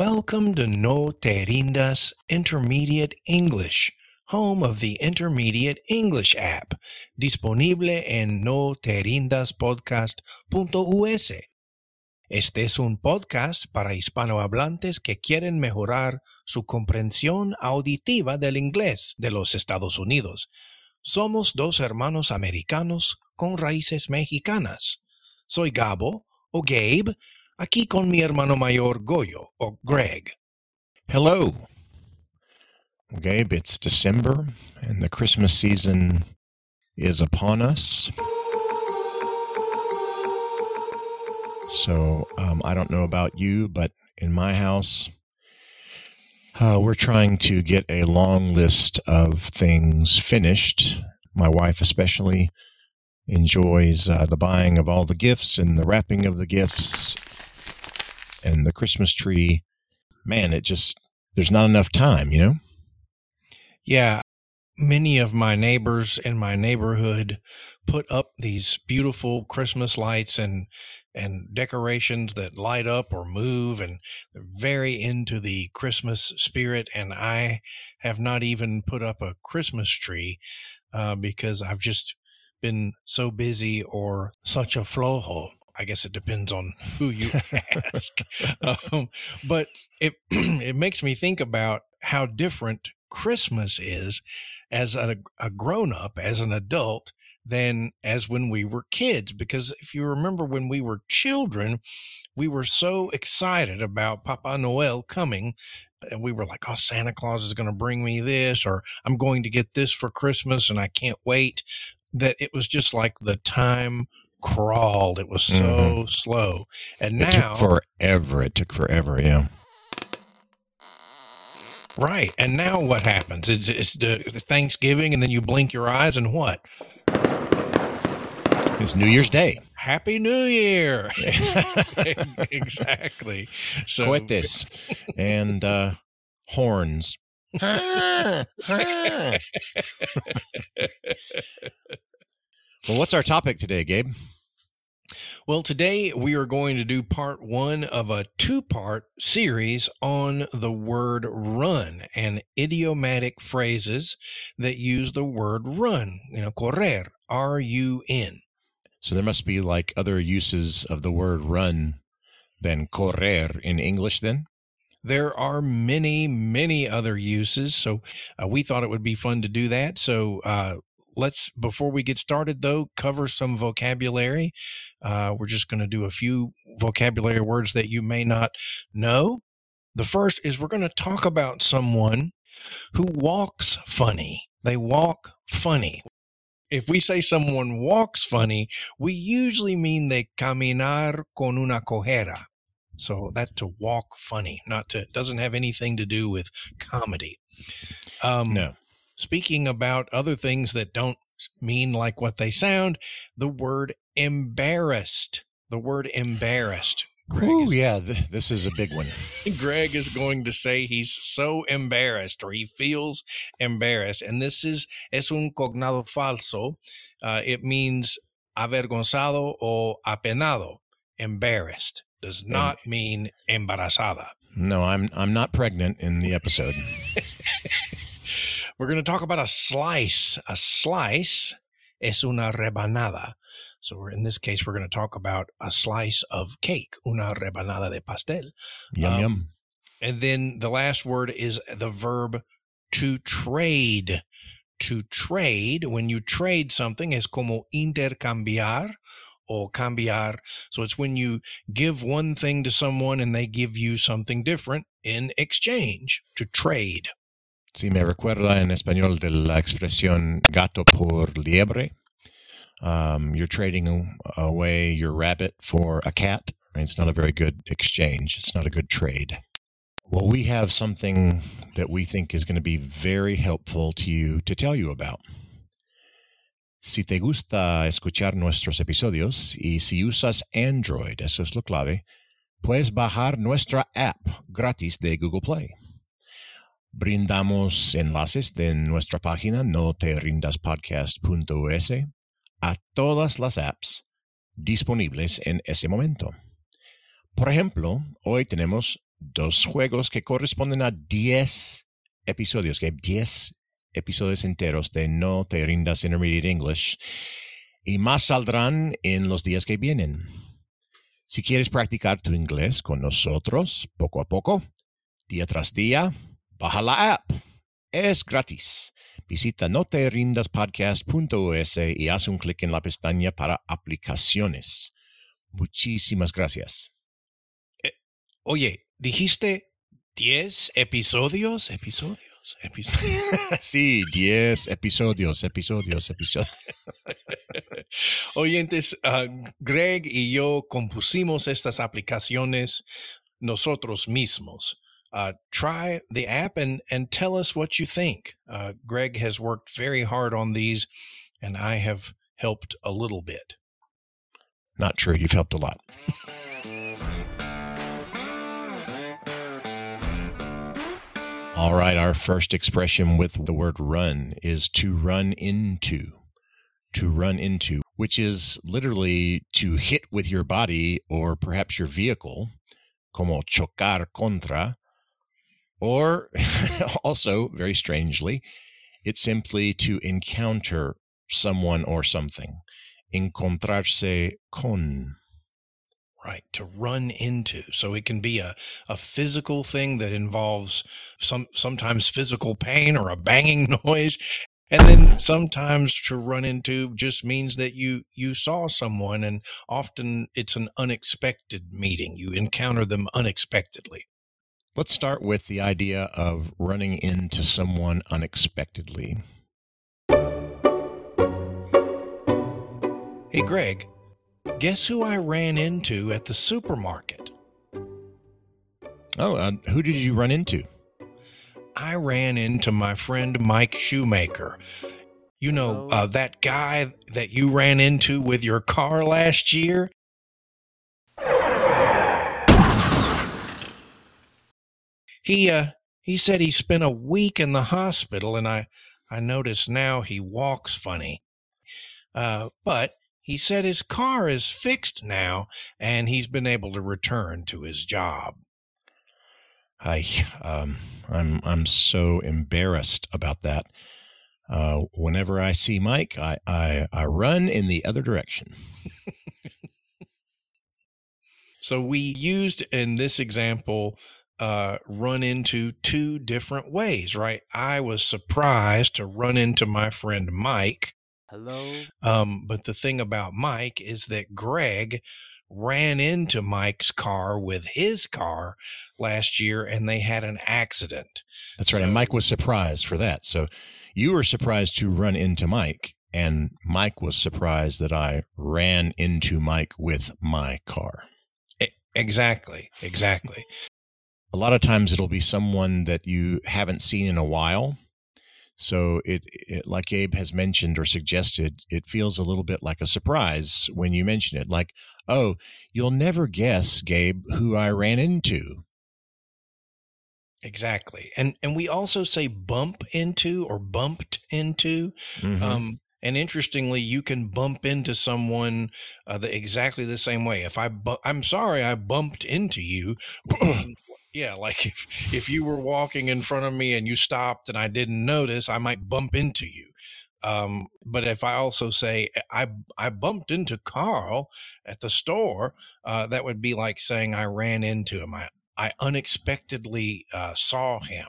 Welcome to No Te Rindas Intermediate English, home of the Intermediate English app, disponible en no te rindas podcast.us. Este es un podcast para hispanohablantes que quieren mejorar su comprensión auditiva del inglés de los Estados Unidos. Somos dos hermanos americanos con raíces mexicanas. Soy Gabo, o Gabe, aquí con mi hermano mayor Goyo, o Greg. Hello. Gabe, it's December and the Christmas season is upon us. So um, I don't know about you, but in my house, uh, we're trying to get a long list of things finished. My wife, especially, enjoys uh, the buying of all the gifts and the wrapping of the gifts and the Christmas tree. Man, it just, there's not enough time, you know? Yeah, many of my neighbors in my neighborhood put up these beautiful Christmas lights and and decorations that light up or move and they're very into the Christmas spirit and I have not even put up a Christmas tree uh, because I've just been so busy or such a flojo. I guess it depends on who you ask. um, but it it makes me think about how different Christmas is as a, a grown up, as an adult, than as when we were kids. Because if you remember when we were children, we were so excited about Papa Noel coming. And we were like, oh, Santa Claus is going to bring me this, or I'm going to get this for Christmas and I can't wait. That it was just like the time crawled. It was so mm-hmm. slow. And it now. took forever. It took forever. Yeah. Right. And now what happens? It's, it's the Thanksgiving, and then you blink your eyes, and what? It's New Year's Day. Happy New Year. exactly. So quit this. And uh, horns. well, what's our topic today, Gabe? Well, today we are going to do part one of a two part series on the word run and idiomatic phrases that use the word run, you know, correr, R U N. So there must be like other uses of the word run than correr in English then? There are many, many other uses. So uh, we thought it would be fun to do that. So uh, let's, before we get started though, cover some vocabulary. Uh, we're just going to do a few vocabulary words that you may not know. The first is we're going to talk about someone who walks funny. They walk funny if we say someone walks funny, we usually mean they caminar con una cojera. So that's to walk funny, not to, doesn't have anything to do with comedy. Um, no. Speaking about other things that don't mean like what they sound, the word embarrassed. The word embarrassed. Oh yeah, th- this is a big one. Greg is going to say he's so embarrassed or he feels embarrassed. And this is es un cognado falso. Uh, it means avergonzado o apenado. Embarrassed does not mean embarazada. No, I'm I'm not pregnant in the episode. We're going to talk about a slice. A slice es una rebanada. So in this case, we're going to talk about a slice of cake, una rebanada de pastel. Yum um, yum. And then the last word is the verb to trade. To trade, when you trade something, es como intercambiar or cambiar. So it's when you give one thing to someone and they give you something different in exchange. To trade. Sí, me recuerda en español de la expresión gato por liebre. Um, you're trading away your rabbit for a cat. It's not a very good exchange. It's not a good trade. Well, we have something that we think is going to be very helpful to you to tell you about. Si te gusta escuchar nuestros episodios y si usas Android, eso es lo clave, puedes bajar nuestra app gratis de Google Play. Brindamos enlaces de nuestra página no te rindaspodcast.us a todas las apps disponibles en ese momento. Por ejemplo, hoy tenemos dos juegos que corresponden a 10 episodios, que 10 episodios enteros de No Te Rindas Intermediate English y más saldrán en los días que vienen. Si quieres practicar tu inglés con nosotros poco a poco, día tras día, baja la app. Es gratis. Visita noterrindaspodcast.us y haz un clic en la pestaña para aplicaciones. Muchísimas gracias. Eh, oye, dijiste 10 episodios, episodios, episodios. sí, 10 episodios, episodios, episodios. Oyentes, uh, Greg y yo compusimos estas aplicaciones nosotros mismos. Uh, try the app and, and tell us what you think. Uh, Greg has worked very hard on these, and I have helped a little bit. Not true. You've helped a lot. All right. Our first expression with the word run is to run into. To run into, which is literally to hit with your body or perhaps your vehicle, como chocar contra. Or also, very strangely, it's simply to encounter someone or something encontrarse con. Right, to run into. So it can be a, a physical thing that involves some sometimes physical pain or a banging noise. And then sometimes to run into just means that you you saw someone and often it's an unexpected meeting. You encounter them unexpectedly. Let's start with the idea of running into someone unexpectedly. Hey, Greg, guess who I ran into at the supermarket? Oh, uh, who did you run into? I ran into my friend Mike Shoemaker. You know, uh, that guy that you ran into with your car last year? He, uh, he said he spent a week in the hospital, and I, I notice now he walks funny. Uh, but he said his car is fixed now and he's been able to return to his job. I, um, I'm, I'm so embarrassed about that. Uh, whenever I see Mike, I, I, I run in the other direction. so we used in this example uh, run into two different ways, right? I was surprised to run into my friend Mike Hello. Um, but the thing about Mike is that Greg ran into Mike's car with his car last year and they had an accident. That's right. So, and Mike was surprised for that. So you were surprised to run into Mike, and Mike was surprised that I ran into Mike with my car. Exactly. Exactly. A lot of times it'll be someone that you haven't seen in a while so it, it, like Gabe has mentioned or suggested, it feels a little bit like a surprise when you mention it. Like, oh, you'll never guess, Gabe, who I ran into. Exactly. And and we also say bump into or bumped into. Mm-hmm. Um, and interestingly, you can bump into someone uh, the, exactly the same way. If I, bu- I'm sorry, I bumped into you. Yeah, like if if you were walking in front of me and you stopped and I didn't notice, I might bump into you. Um, but if I also say I I bumped into Carl at the store, uh, that would be like saying I ran into him. I I unexpectedly uh, saw him.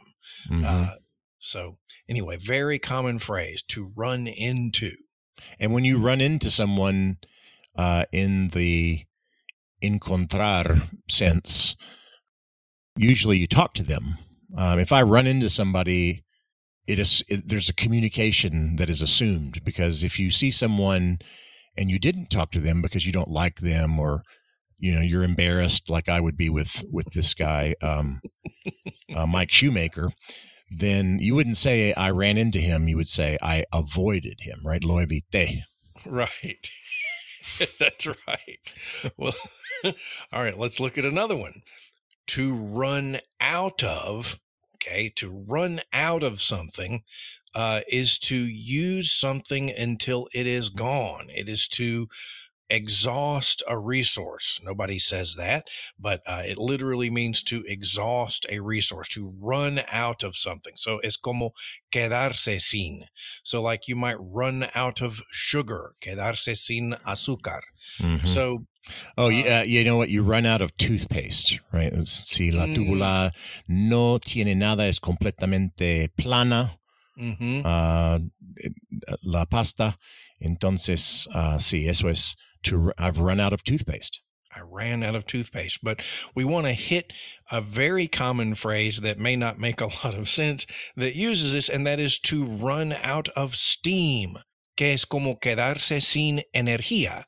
Mm-hmm. Uh, so anyway, very common phrase to run into. And when you run into someone uh, in the encontrar sense, usually you talk to them. Um, if I run into somebody, it is it, there's a communication that is assumed because if you see someone and you didn't talk to them because you don't like them or you know you're embarrassed like I would be with with this guy um, uh, Mike Shoemaker, then you wouldn't say I ran into him. You would say I avoided him. Right, lo evité. Right. That's right. Well, all right. Let's look at another one to run out of, okay, to run out of something uh, is to use something until it is gone. It is to exhaust a resource. Nobody says that, but uh, it literally means to exhaust a resource, to run out of something. So es como quedarse sin. So like you might run out of sugar, quedarse sin azúcar. Mhm. So Oh, Uh, yeah, you know what? You run out of toothpaste, right? Si la Mm. túbula no tiene nada, es completamente plana, mhm. ah, eh, la pasta. Entonces, ah, sí, eso es. To, I've run out of toothpaste. I ran out of toothpaste. But we want to hit a very common phrase that may not make a lot of sense that uses this, and that is to run out of steam, que es como quedarse sin energía.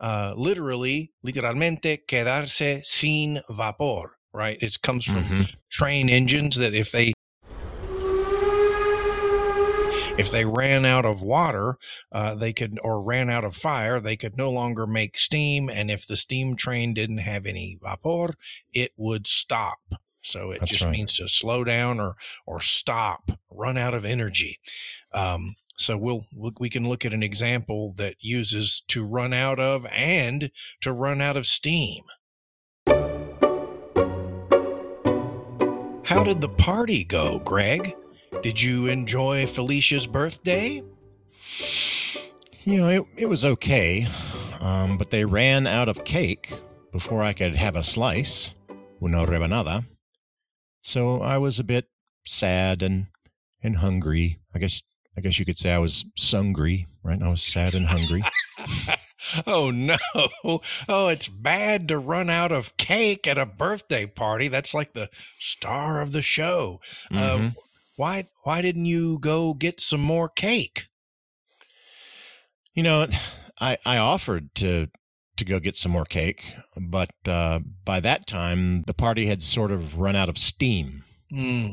Uh, literally, literalmente, quedarse sin vapor, right? It comes from Mhm. train engines that if they if they ran out of water uh, they could or ran out of fire they could no longer make steam and if the steam train didn't have any vapor it would stop so it That's just right. means to slow down or or stop run out of energy um, so we'll we can look at an example that uses to run out of and to run out of steam how did the party go greg did you enjoy felicia's birthday You know, it, it was okay, um, but they ran out of cake before I could have a slice, una rebanada. So I was a bit sad and and hungry. I guess I guess you could say I was sungry, right? I was sad and hungry. oh no. Oh, it's bad to run out of cake at a birthday party. That's like the star of the show. Uh, Mhm. why why didn't you go get some more cake? You know, I I offered to to go get some more cake, but uh, by that time the party had sort of run out of steam. Hmm.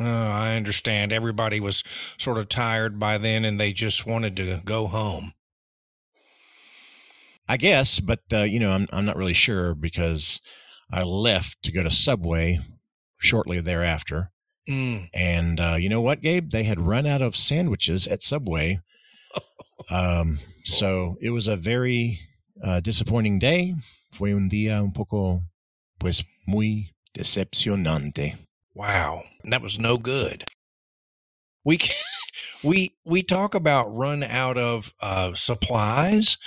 Oh, I understand. Everybody was sort of tired by then and they just wanted to go home. I guess, but uh, you know, I'm I'm not really sure because I left to go to Subway shortly thereafter, Mm. and uh, you know what, Gabe? They had run out of sandwiches at Subway, um, so it was a very uh, disappointing day. Fue un día un poco, pues, muy decepcionante. Wow, that was no good. We can, we we talk about run out of uh, supplies,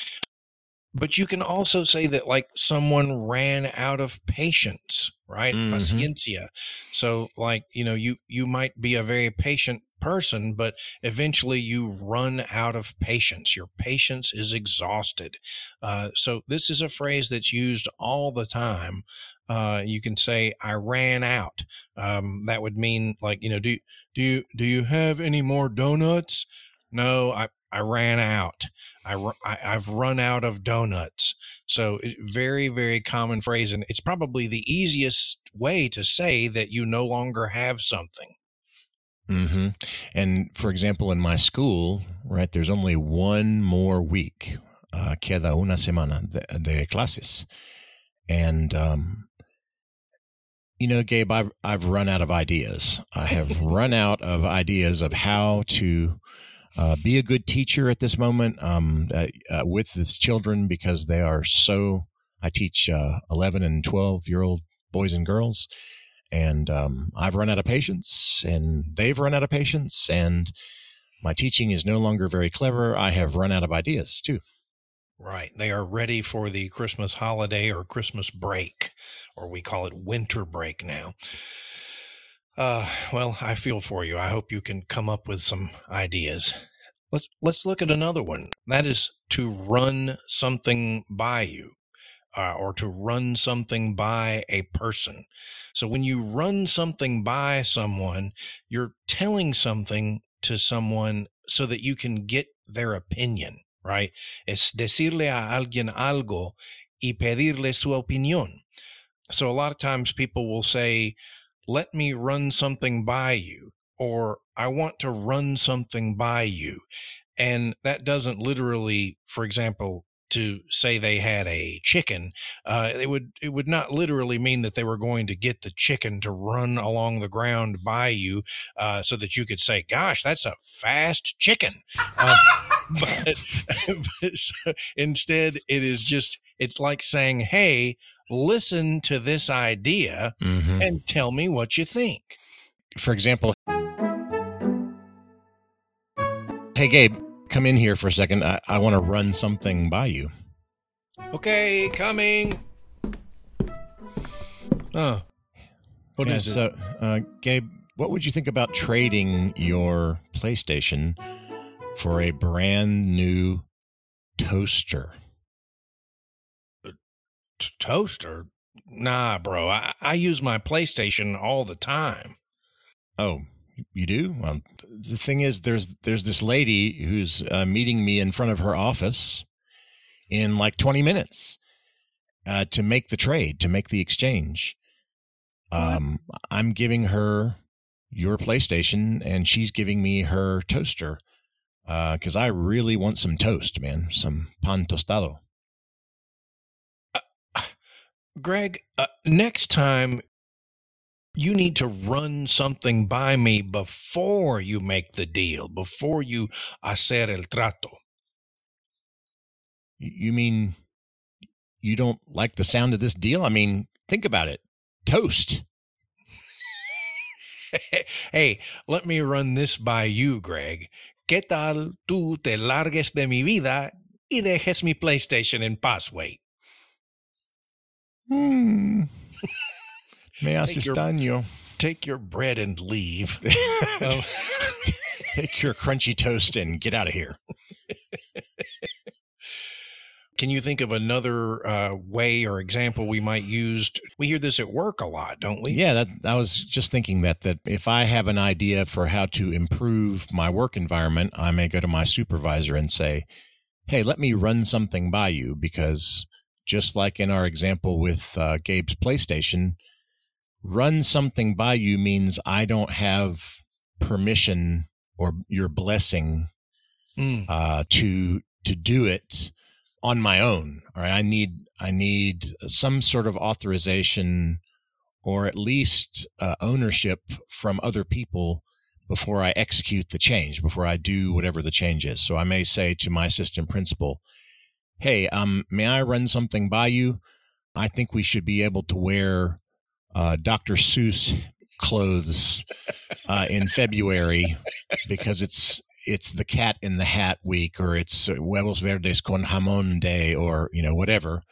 but you can also say that like someone ran out of patience, right? Mhm. Paciencia. So like you know you you might be a very patient person, but eventually you run out of patience. Your patience is exhausted. Uh, so this is a phrase that's used all the time. Uh, you can say I ran out um, that would mean like you know do do you do you have any more donuts no i i ran out I, I, I've run out of donuts so very very common phrase and it's probably the easiest way to say that you no longer have something Mm-hmm. And for example, in my school, right, there's only one more week, uh, queda una semana de, de clases, and um, you know, Gabe, I've I've run out of ideas. I have run out of ideas of how to uh, be a good teacher at this moment um, uh, uh, with these children because they are so. I teach uh, 11 and 12 year old boys and girls, and um, I've run out of patience, and they've run out of patience, and my teaching is no longer very clever. I have run out of ideas too. right they are ready for the christmas holiday or christmas break or we call it winter break now uh well i feel for you. I hope you can come up with some ideas. Let's let's look at another one. That is to run something by you uh, or to run something by a person. So when you run something by someone you're telling something to someone so that you can get their opinion right? Es decirle a alguien algo y pedirle su opinión. So a lot of times people will say let me run something by you or I want to run something by you. And that doesn't literally, for example, to say they had a chicken, uh, it would it would not literally mean that they were going to get the chicken to run along the ground by you, uh, so that you could say, "Gosh, that's a fast chicken." Uh, but, but so instead, it is just it's like saying, "Hey, listen to this idea Mhm. and tell me what you think." For example, hey, Gabe, come in here for a second. I, I want to run something by you. Okay, coming. Oh, what Yeah, is it? So, uh, Gabe, what would you think about trading your PlayStation for a brand new toaster? T- toaster? Nah, bro. I, I use my PlayStation all the time. Oh, you do? Well, the thing is, there's there's this lady who's uh, meeting me in front of her office in like 20 minutes uh, to make the trade, to make the exchange. What? Um, I'm giving her your PlayStation, and she's giving me her toaster because I really want some toast, man, some pan tostado. Greg, uh, next time you need to run something by me before you make the deal, before you hacer el trato. You mean you don't like the sound of this deal? I mean, think about it. Toast. hey, let me run this by you, Greg. ¿Qué tal tú te largues de mi vida y dejes mi PlayStation en paz, wait? Hmm. Me haces Take your- Take your bread and leave. Take your crunchy toast and get out of here. Can you think of another uh, way or example we might use? We hear this at work a lot, don't we? Yeah, that I was just thinking that that if I have an idea for how to improve my work environment, I may go to my supervisor and say, "Hey, let me run something by you because just like in our example with uh, Gabe's PlayStation, run something by you means I don't have permission or your blessing Mm, uh, to to do it on my own. All right, I need I need some sort of authorization or at least uh, ownership from other people before I execute the change, before I do whatever the change is. So I may say to my assistant principal, "Hey, um, may I run something by you? I think we should be able to wear uh, Dr. Seuss clothes uh, in February because it's it's the cat in the hat week or it's huevos verdes con jamon day or you know whatever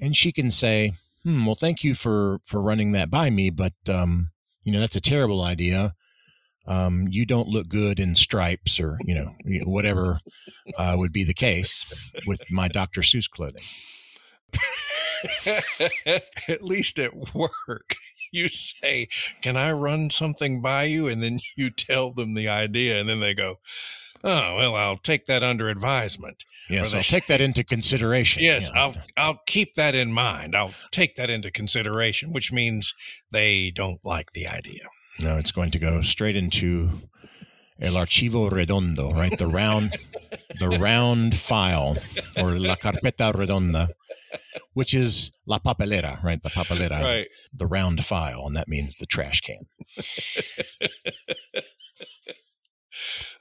and she can say hmm well thank you for for running that by me but um you know that's a terrible idea um you don't look good in stripes or you know whatever uh, would be the case with my dr seuss clothing at least at work, you say, Can I run something by you? And then you tell them the idea, and then they go, Oh, well, I'll take that under advisement. yes i'll take that into consideration Yes, Yeah. I'll I'll keep that in mind. I'll take that into consideration, which means they don't like the idea. No, it's going to go straight into el archivo redondo, right? The round, the round file or la carpeta redonda, which is la papelera, right? The papelera, right. the round file, and that means the trash can.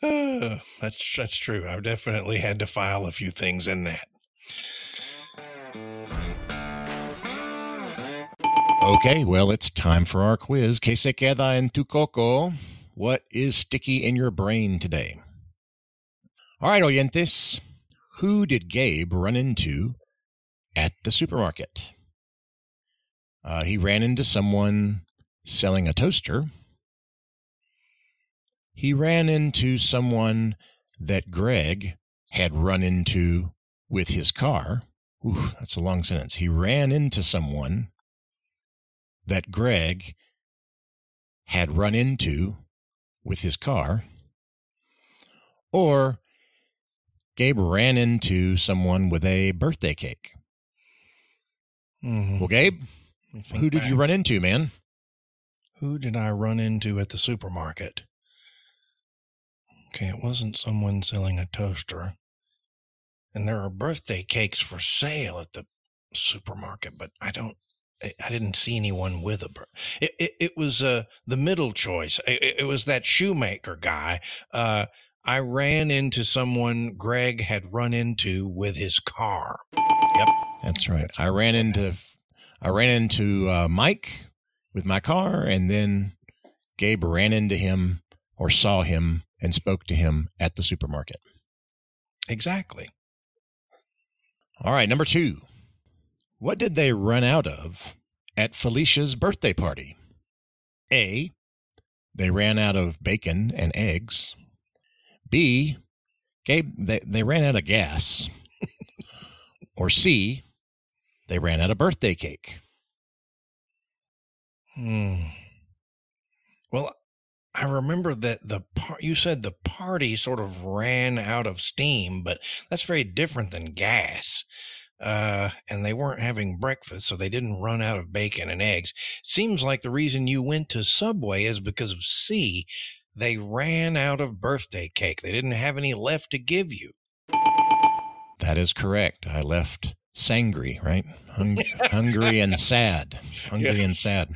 Uh, that's that's true. I've definitely had to file a few things in that. Okay, well, it's time for our quiz. Que se queda en tu coco? What is sticky in your brain today? All right, oyentes. Who did Gabe run into at the supermarket? Uh, he ran into someone selling a toaster. He ran into someone that Greg had run into with his car. Ooh, that's a long sentence. He ran into someone that Greg had run into with his car, or Gabe ran into someone with a birthday cake. Mhm. Well, Gabe, who did you run into, man? Who did I run into at the supermarket? Okay, it wasn't someone selling a toaster. And there are birthday cakes for sale at the supermarket, but I don't. I didn't see anyone with a. It, it, it was uh, the middle choice. It, it- it was that shoemaker guy. Uh, I ran into someone Greg had run into with his car. Yep, that's right. I ran into I ran into uh, Mike with my car, and then Gabe ran into him or saw him and spoke to him at the supermarket. Exactly. All right, number two. What did they run out of at Felicia's birthday party? A. They ran out of bacon and eggs. B. Gabe, they, they ran out of gas. or C. They ran out of birthday cake. Hmm. Well, I remember that the par- you said the party sort of ran out of steam, but that's very different than gas. Uh, and they weren't having breakfast, so they didn't run out of bacon and eggs. Seems like the reason you went to Subway is because of C. They ran out of birthday cake. They didn't have any left to give you. That is correct. I left sangry, right? Hung- hungry and sad. Hungry and sad.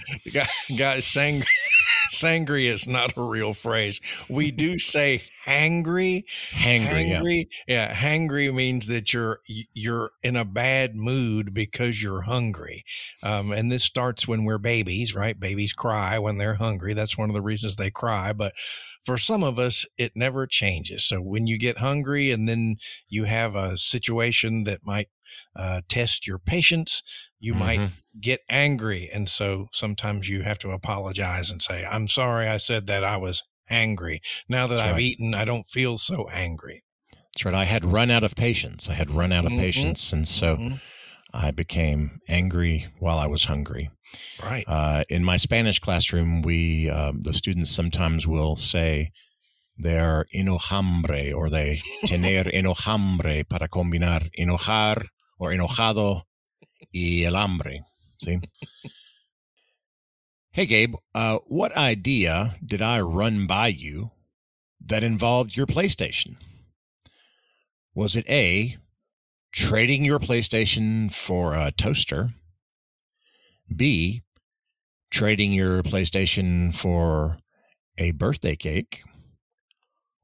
Guys, sang- sangry is not a real phrase. We do say hangry. Hangry. yeah. Hangry, yeah. Hangry means that you're you're in a bad mood because you're hungry. Um, and this starts when we're babies, right? Babies cry when they're hungry. That's one of the reasons they cry. But for some of us, it never changes. So when you get hungry and then you have a situation that might uh, test your patience, you might Mhm. get angry. And so sometimes you have to apologize and say, I'm sorry I said that I was angry. Now that That's I've right. eaten, I don't feel so angry. That's right. I had run out of patience. I had run out of Mhm. patience. And so Mhm. I became angry while I was hungry. right. Uh, in my Spanish classroom, we um, the students sometimes will say they're enojambre or they tener enojambre para combinar enojar or enojado y el hambre. See? hey, Gabe, uh, what idea did I run by you that involved your PlayStation? Was it A, trading your PlayStation for a toaster? B, trading your PlayStation for a birthday cake?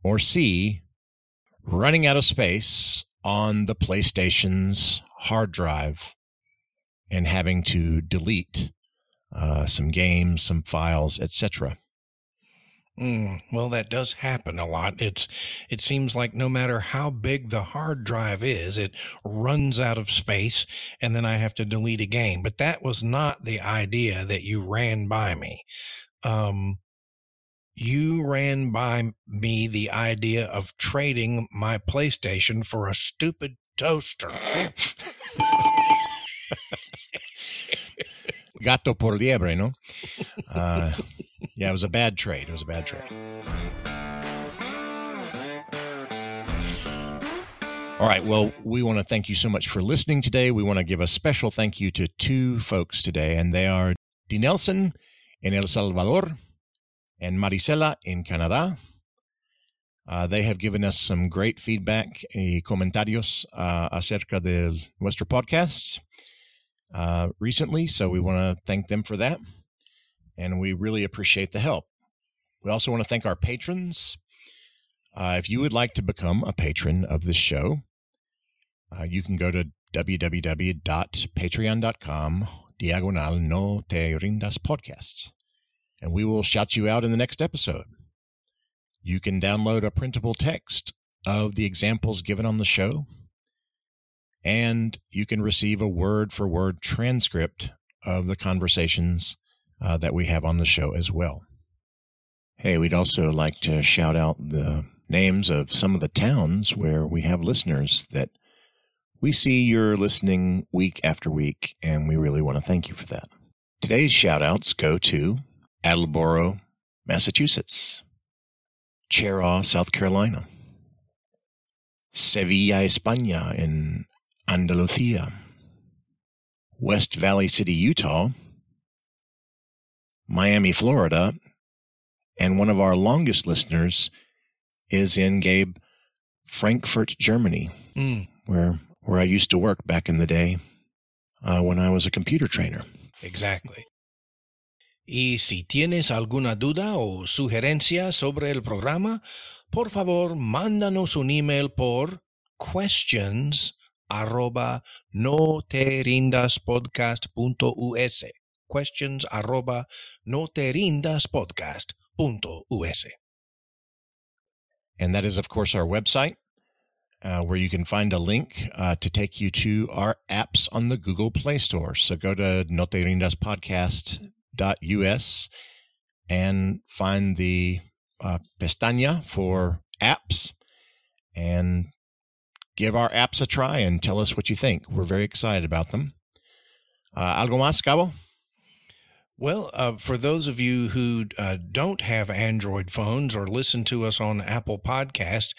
Or C, running out of space on the PlayStation's hard drive and having to delete uh, some games, some files, etc.? Mm, well, that does happen a lot. It's it seems like no matter how big the hard drive is, it runs out of space, and then I have to delete a game. But that was not the idea that you ran by me. Um, you ran by me the idea of trading my PlayStation for a stupid toaster. Gato por liebre, no? Uh, yeah, it was a bad trade. It was a bad trade. All right. Well, we want to thank you so much for listening today. We want to give a special thank you to two folks today, and they are D. Nelson in El Salvador and Marisela in Canada. Uh, they have given us some great feedback y comentarios uh, acerca de nuestro podcast uh, recently. So we want to thank them for that. And we really appreciate the help. We also want to thank our patrons. Uh, if you would like to become a patron of this show, uh, you can go to www.patreon.com diagonal no te rindas podcast. And we will shout you out in the next episode. You can download a printable text of the examples given on the show and you can receive a word for word transcript of the conversations uh, that we have on the show as well. Hey, we'd also like to shout out the names of some of the towns where we have listeners that we see you're listening week after week, and we really want to thank you for that. Today's shout outs go to Attleboro, Massachusetts, Cheraw, South Carolina, Sevilla, España, in Andalusia, West Valley City, Utah, Miami, Florida, and one of our longest listeners is in Gabe, Frankfurt, Germany, Mm, where where I used to work back in the day uh, when I was a computer trainer. exactly. Y si tienes alguna duda o sugerencia sobre el programa, por favor, mándanos un email por questions arroba no te rindas podcast.us. Questions arroba no te rindas podcast.us. And that is, of course, our website, uh, where you can find a link uh, to take you to our apps on the Google Play Store. So go to noterindaspodcast.us and find the uh, pestaña for apps and give our apps a try and tell us what you think. We're very excited about them. Uh, ¿Algo más, Gabo? Well, uh, for those of you who uh, don't have Android phones or listen to us on Apple Podcast,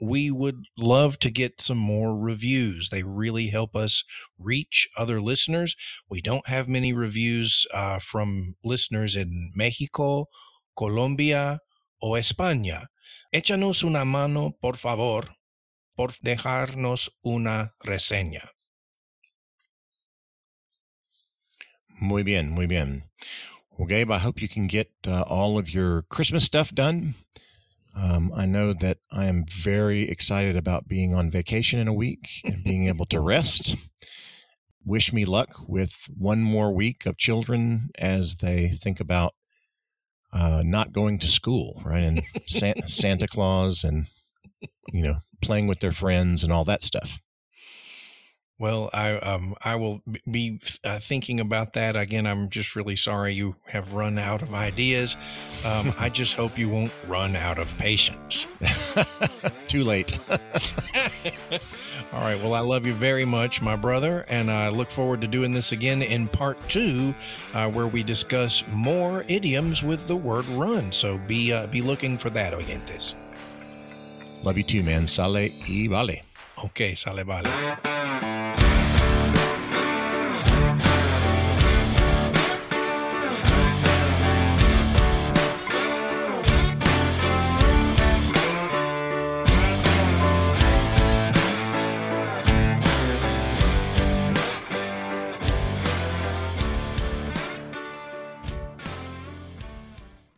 we would love to get some more reviews. They really help us reach other listeners. We don't have many reviews uh, from listeners in Mexico, Colombia, o España. Échanos una mano, por favor, por dejarnos una reseña. Muy bien, muy bien. Well, Gabe, I hope you can get uh, all of your Christmas stuff done. Um, I know that I am very excited about being on vacation in a week and being able to rest. Wish me luck with one more week of children as they think about uh, not going to school, right? And Santa Claus and, you know, playing with their friends and all that stuff. Well, I um I will be uh, thinking about that again. I'm just really sorry you have run out of ideas. Um, I just hope you won't run out of patience. Too late. All right. Well, I love you very much, my brother, and I look forward to doing this again in part two, uh, where we discuss more idioms with the word "run." So be uh, be looking for that, oyentes. Love you too, man. Sale y vale. Okay, sale vale.